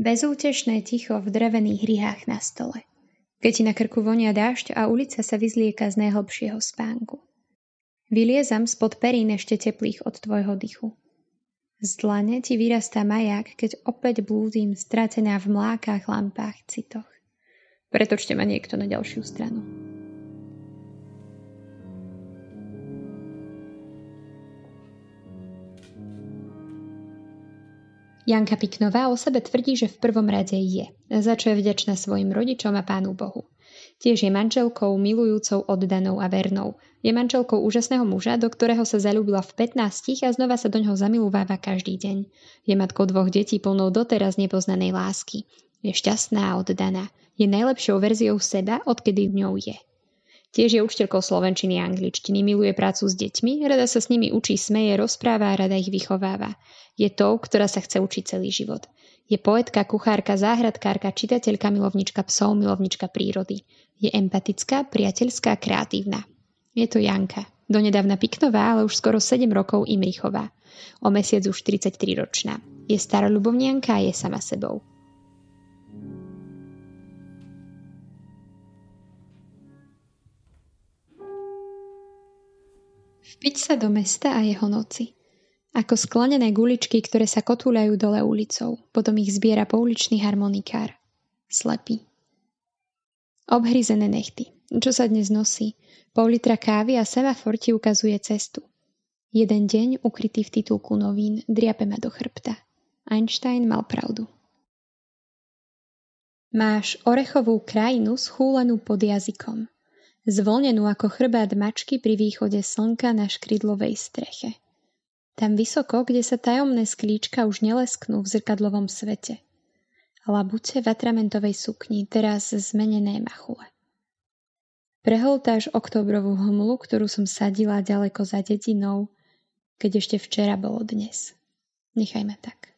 Bezútešné ticho v drevených rihách na stole. Keď ti na krku vonia dážď a ulica sa vyzlieka z najhlbšieho spánku. Vyliezam spod perín ešte teplých od tvojho dychu. Z dlane ti vyrastá maják, keď opäť blúdim stratená v mlákach, lampách, citoch. Pretočte ma niekto na ďalšiu stranu. Janka Piknová o sebe tvrdí, že v prvom rade je, za čo je vďačná svojim rodičom a pánu Bohu. Tiež je manželkou, milujúcou, oddanou a vernou. Je manželkou úžasného muža, do ktorého sa zalúbila v 15 a znova sa do ňoho zamilúváva každý deň. Je matkou dvoch detí plnou doteraz nepoznanej lásky. Je šťastná a oddaná. Je najlepšou verziou seba, odkedy ňou je. Tiež je učiteľkou slovenčiny a angličtiny, miluje prácu s deťmi, rada sa s nimi učí, smeje, rozpráva a rada ich vychováva. Je tou, ktorá sa chce učiť celý život. Je poetka, kuchárka, záhradkárka, čitateľka, milovnička psov, milovnička prírody. Je empatická, priateľská, kreatívna. Je to Janka. Donedávna Piknová, ale už skoro 7 rokov Imrichová. O mesiac už 33 ročná. Je starolubovnianka a je sama sebou. Vpiť sa do mesta a jeho noci. Ako sklenené guličky, ktoré sa kotúľajú dole ulicou, potom ich zbiera pouličný harmonikár. Slepý. Obhryzené nechty. Čo sa dnes nosí? Pol litra kávy a semafor ti ukazuje cestu. Jeden deň, ukrytý v titulku novín, driape ma do chrbta. Einstein mal pravdu. Máš orechovú krajinu schúlenú pod jazykom zvolnenú ako chrbát mačky pri východe slnka na škrydlovej streche. Tam vysoko, kde sa tajomné sklíčka už nelesknú v zrkadlovom svete. Labute v atramentovej sukni, teraz zmenené machule. Preholtáš oktobrovú hmlu, ktorú som sadila ďaleko za dedinou, keď ešte včera bolo dnes. Nechaj ma tak.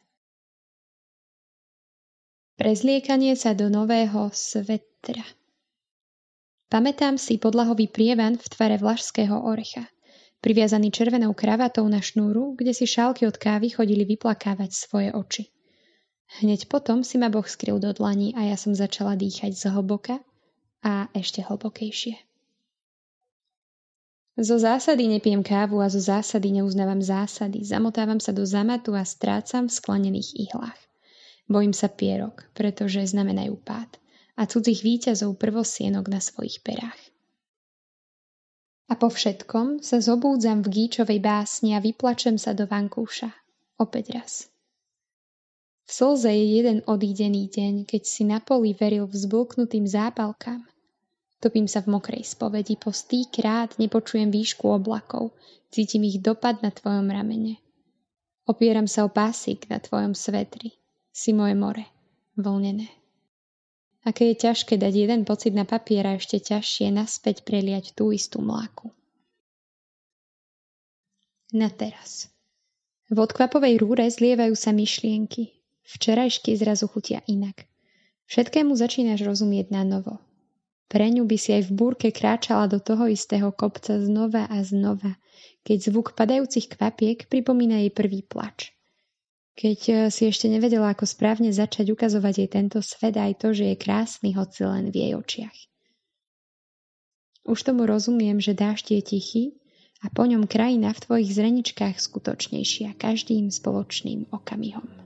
Prezliekanie sa do nového svetra. Pamätám si podlahový prievan v tvare vlašského orecha, priviazaný červenou kravatou na šnúru, kde si šálky od kávy chodili vyplakávať svoje oči. Hneď potom si ma Boh skryl do dlaní a ja som začala dýchať zhlboka a ešte hlbokejšie. Zo zásady nepijem kávu a zo zásady neuznávam zásady. Zamotávam sa do zamatu a strácam v sklenených ihlách. Bojím sa pierok, pretože znamenajú pád a cudzích víťazov prvosienok na svojich perách. A po všetkom sa zobúdzam v gíčovej básni a vyplačem sa do vankúša. Opäť raz. V slze je jeden odídený deň, keď si na poli veril vzblknutým zápalkám. Topím sa v mokrej spovedi, po krát nepočujem výšku oblakov, cítim ich dopad na tvojom ramene. Opieram sa o pásik na tvojom svetri, si moje more, vlnené. Aké je ťažké dať jeden pocit na papier a ešte ťažšie naspäť preliať tú istú mláku. Na teraz. V odkvapovej rúre zlievajú sa myšlienky. Včerajšky zrazu chutia inak. Všetkému začínaš rozumieť na novo. Pre ňu by si aj v búrke kráčala do toho istého kopca znova a znova, keď zvuk padajúcich kvapiek pripomína jej prvý plač keď eh, si ešte nevedela, ako správne začať ukazovať jej tento svet aj to, že je krásny, hoci len v jej očiach. Už tomu rozumiem, že dážď je tichý a po ňom krajina v tvojich zreničkách skutočnejšia každým spoločným okamihom.